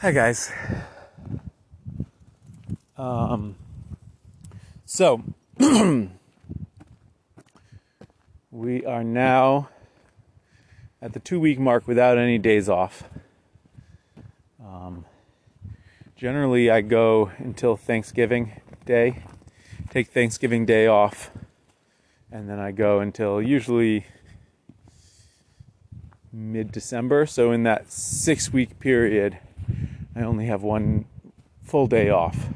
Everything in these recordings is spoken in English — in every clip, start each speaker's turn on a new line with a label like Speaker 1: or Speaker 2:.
Speaker 1: Hi guys. Um, so we are now at the two week mark without any days off. Um, generally, I go until Thanksgiving Day, take Thanksgiving Day off, and then I go until usually mid December. So, in that six week period, I only have one full day off.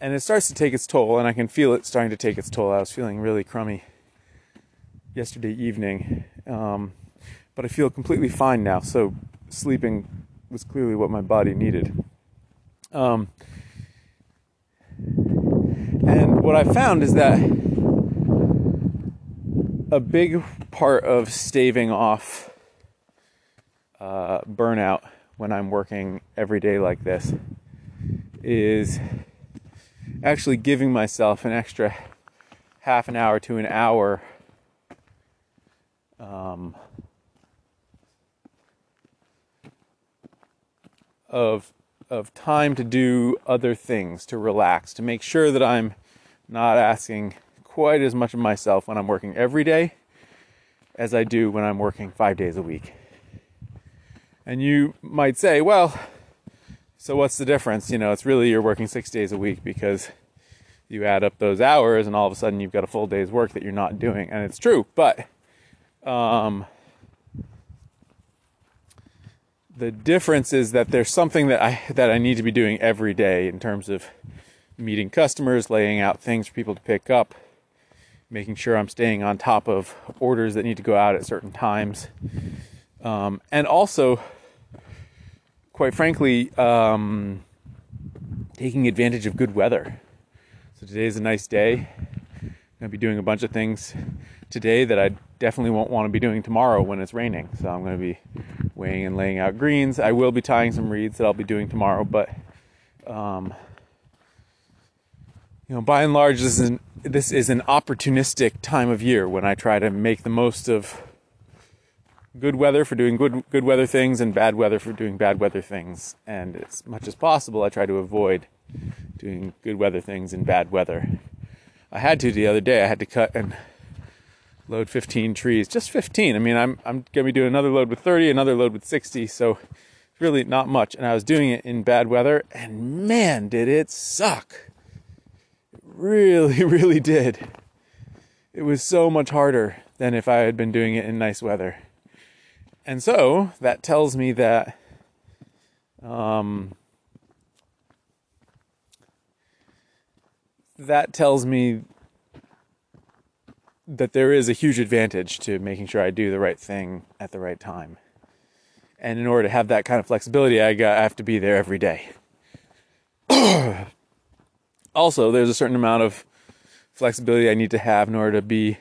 Speaker 1: And it starts to take its toll, and I can feel it starting to take its toll. I was feeling really crummy yesterday evening, um, but I feel completely fine now. So, sleeping was clearly what my body needed. Um, and what I found is that a big part of staving off uh, burnout when I'm working every day like this is actually giving myself an extra half an hour to an hour um, of of time to do other things, to relax, to make sure that I'm not asking quite as much of myself when I'm working every day as I do when I'm working five days a week. And you might say, well, so what's the difference? You know, it's really you're working six days a week because you add up those hours and all of a sudden you've got a full day's work that you're not doing. And it's true, but um, the difference is that there's something that I that I need to be doing every day in terms of meeting customers, laying out things for people to pick up, making sure I'm staying on top of orders that need to go out at certain times, um, and also, quite frankly, um, taking advantage of good weather. So today is a nice day. I'm gonna be doing a bunch of things today that I definitely won't want to be doing tomorrow when it's raining. So I'm going to be weighing and laying out greens. I will be tying some reeds that I'll be doing tomorrow, but um, you know, by and large, this is an, this is an opportunistic time of year when I try to make the most of good weather for doing good good weather things and bad weather for doing bad weather things. And as much as possible, I try to avoid doing good weather things in bad weather. I had to the other day. I had to cut and load 15 trees, just 15. I mean, I'm I'm gonna be doing another load with 30, another load with 60, so really not much. And I was doing it in bad weather, and man, did it suck! It really, really did. It was so much harder than if I had been doing it in nice weather. And so that tells me that um, that tells me that there is a huge advantage to making sure I do the right thing at the right time. And in order to have that kind of flexibility, I, got, I have to be there every day. also, there's a certain amount of flexibility I need to have in order to be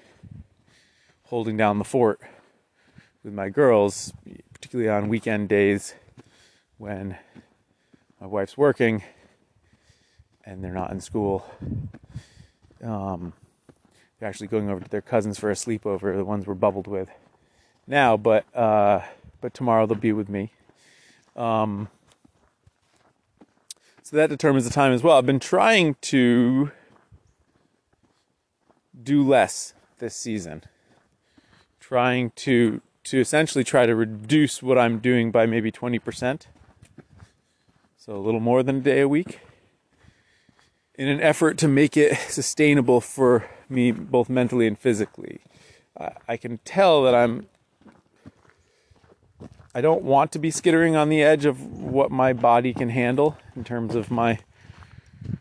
Speaker 1: holding down the fort with my girls, particularly on weekend days when my wife's working and they're not in school. Um, they're actually going over to their cousins for a sleepover, the ones we're bubbled with now, but uh, but tomorrow they'll be with me. Um, so that determines the time as well. I've been trying to do less this season, trying to to essentially try to reduce what I'm doing by maybe twenty percent, so a little more than a day a week, in an effort to make it sustainable for me both mentally and physically. I can tell that I'm. I don't want to be skittering on the edge of what my body can handle in terms of my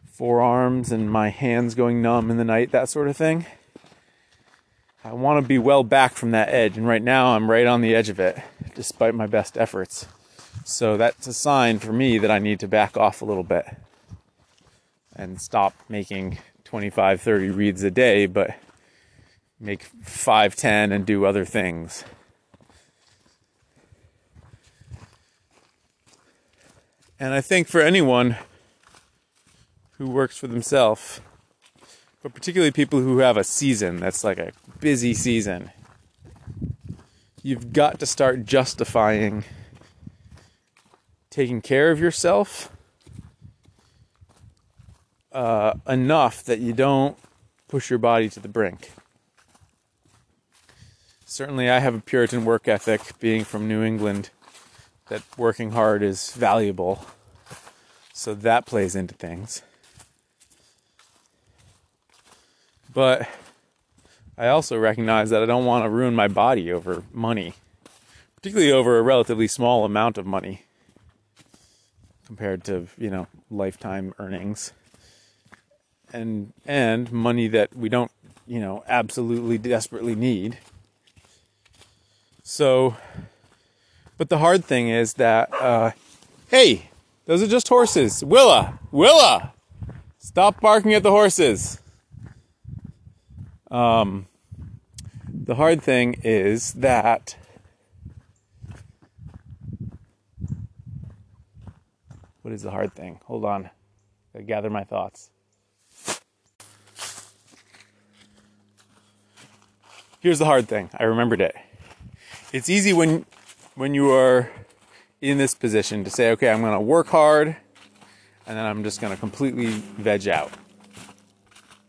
Speaker 1: forearms and my hands going numb in the night, that sort of thing. I want to be well back from that edge, and right now I'm right on the edge of it, despite my best efforts. So that's a sign for me that I need to back off a little bit and stop making 25, 30 reads a day, but make 5, 10 and do other things. And I think for anyone who works for themselves, but particularly people who have a season that's like a busy season, you've got to start justifying taking care of yourself uh, enough that you don't push your body to the brink. Certainly, I have a Puritan work ethic, being from New England, that working hard is valuable. So that plays into things. But I also recognize that I don't want to ruin my body over money, particularly over a relatively small amount of money compared to, you know, lifetime earnings. And and money that we don't, you know, absolutely desperately need. So but the hard thing is that uh, hey, those are just horses. Willa, Willa, stop barking at the horses. Um, the hard thing is that what is the hard thing? Hold on, I gather my thoughts. Here's the hard thing. I remembered it. It's easy when when you are in this position to say, okay, I'm going to work hard and then I'm just going to completely veg out.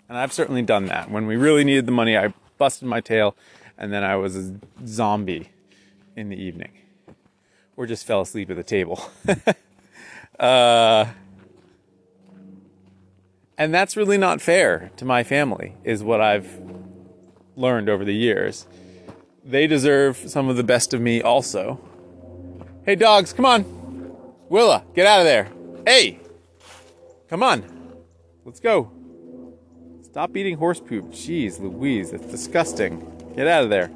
Speaker 1: And I've certainly done that. When we really needed the money, I busted my tail and then I was a zombie in the evening or just fell asleep at the table. uh, and that's really not fair to my family, is what I've learned over the years. They deserve some of the best of me also. Hey, dogs, come on. Willa, get out of there. Hey, come on. Let's go. Stop eating horse poop. Jeez Louise, that's disgusting. Get out of there.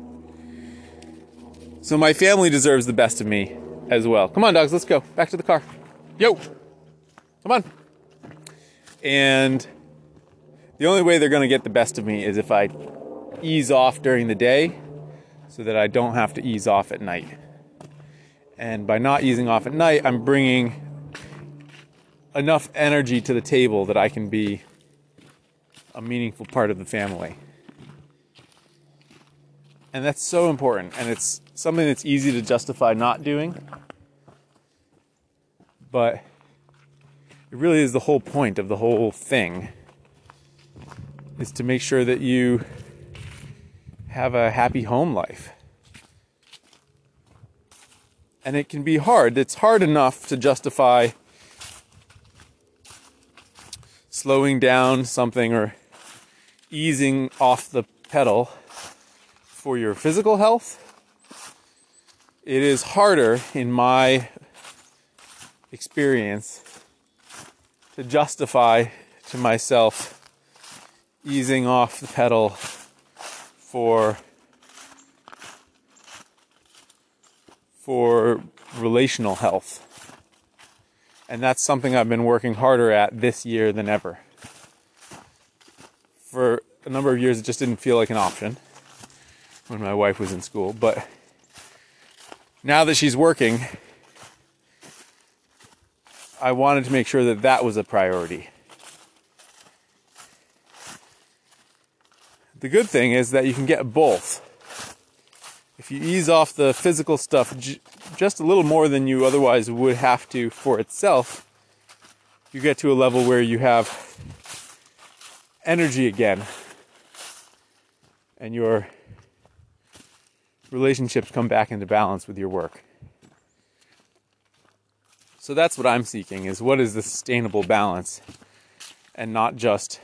Speaker 1: So my family deserves the best of me as well. Come on, dogs, let's go. Back to the car. Yo! Come on. And the only way they're going to get the best of me is if I ease off during the day so that I don't have to ease off at night. And by not easing off at night, I'm bringing enough energy to the table that I can be a meaningful part of the family. And that's so important. And it's something that's easy to justify not doing. But it really is the whole point of the whole thing is to make sure that you have a happy home life. And it can be hard. It's hard enough to justify slowing down something or easing off the pedal for your physical health, it is harder, in my experience, to justify to myself easing off the pedal for for relational health. And that's something I've been working harder at this year than ever for a number of years, it just didn't feel like an option when my wife was in school. But now that she's working, I wanted to make sure that that was a priority. The good thing is that you can get both. If you ease off the physical stuff just a little more than you otherwise would have to for itself, you get to a level where you have energy again and your relationships come back into balance with your work. So that's what I'm seeking is what is the sustainable balance and not just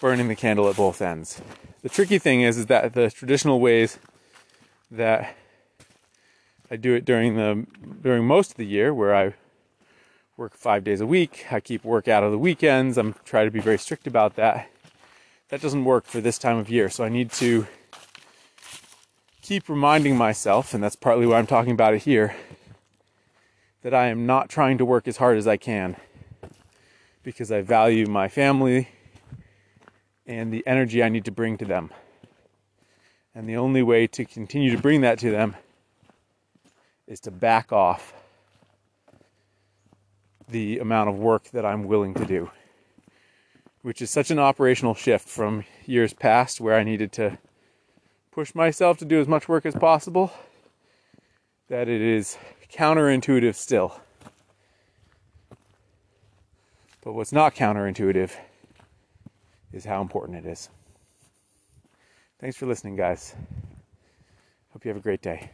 Speaker 1: burning the candle at both ends. The tricky thing is is that the traditional ways that I do it during the during most of the year where I work five days a week. I keep work out of the weekends. I'm trying to be very strict about that. That doesn't work for this time of year. So I need to keep reminding myself, and that's partly why I'm talking about it here, that I am not trying to work as hard as I can because I value my family and the energy I need to bring to them. And the only way to continue to bring that to them is to back off the amount of work that I'm willing to do, which is such an operational shift from years past where I needed to push myself to do as much work as possible that it is counterintuitive still. But what's not counterintuitive is how important it is. Thanks for listening, guys. Hope you have a great day.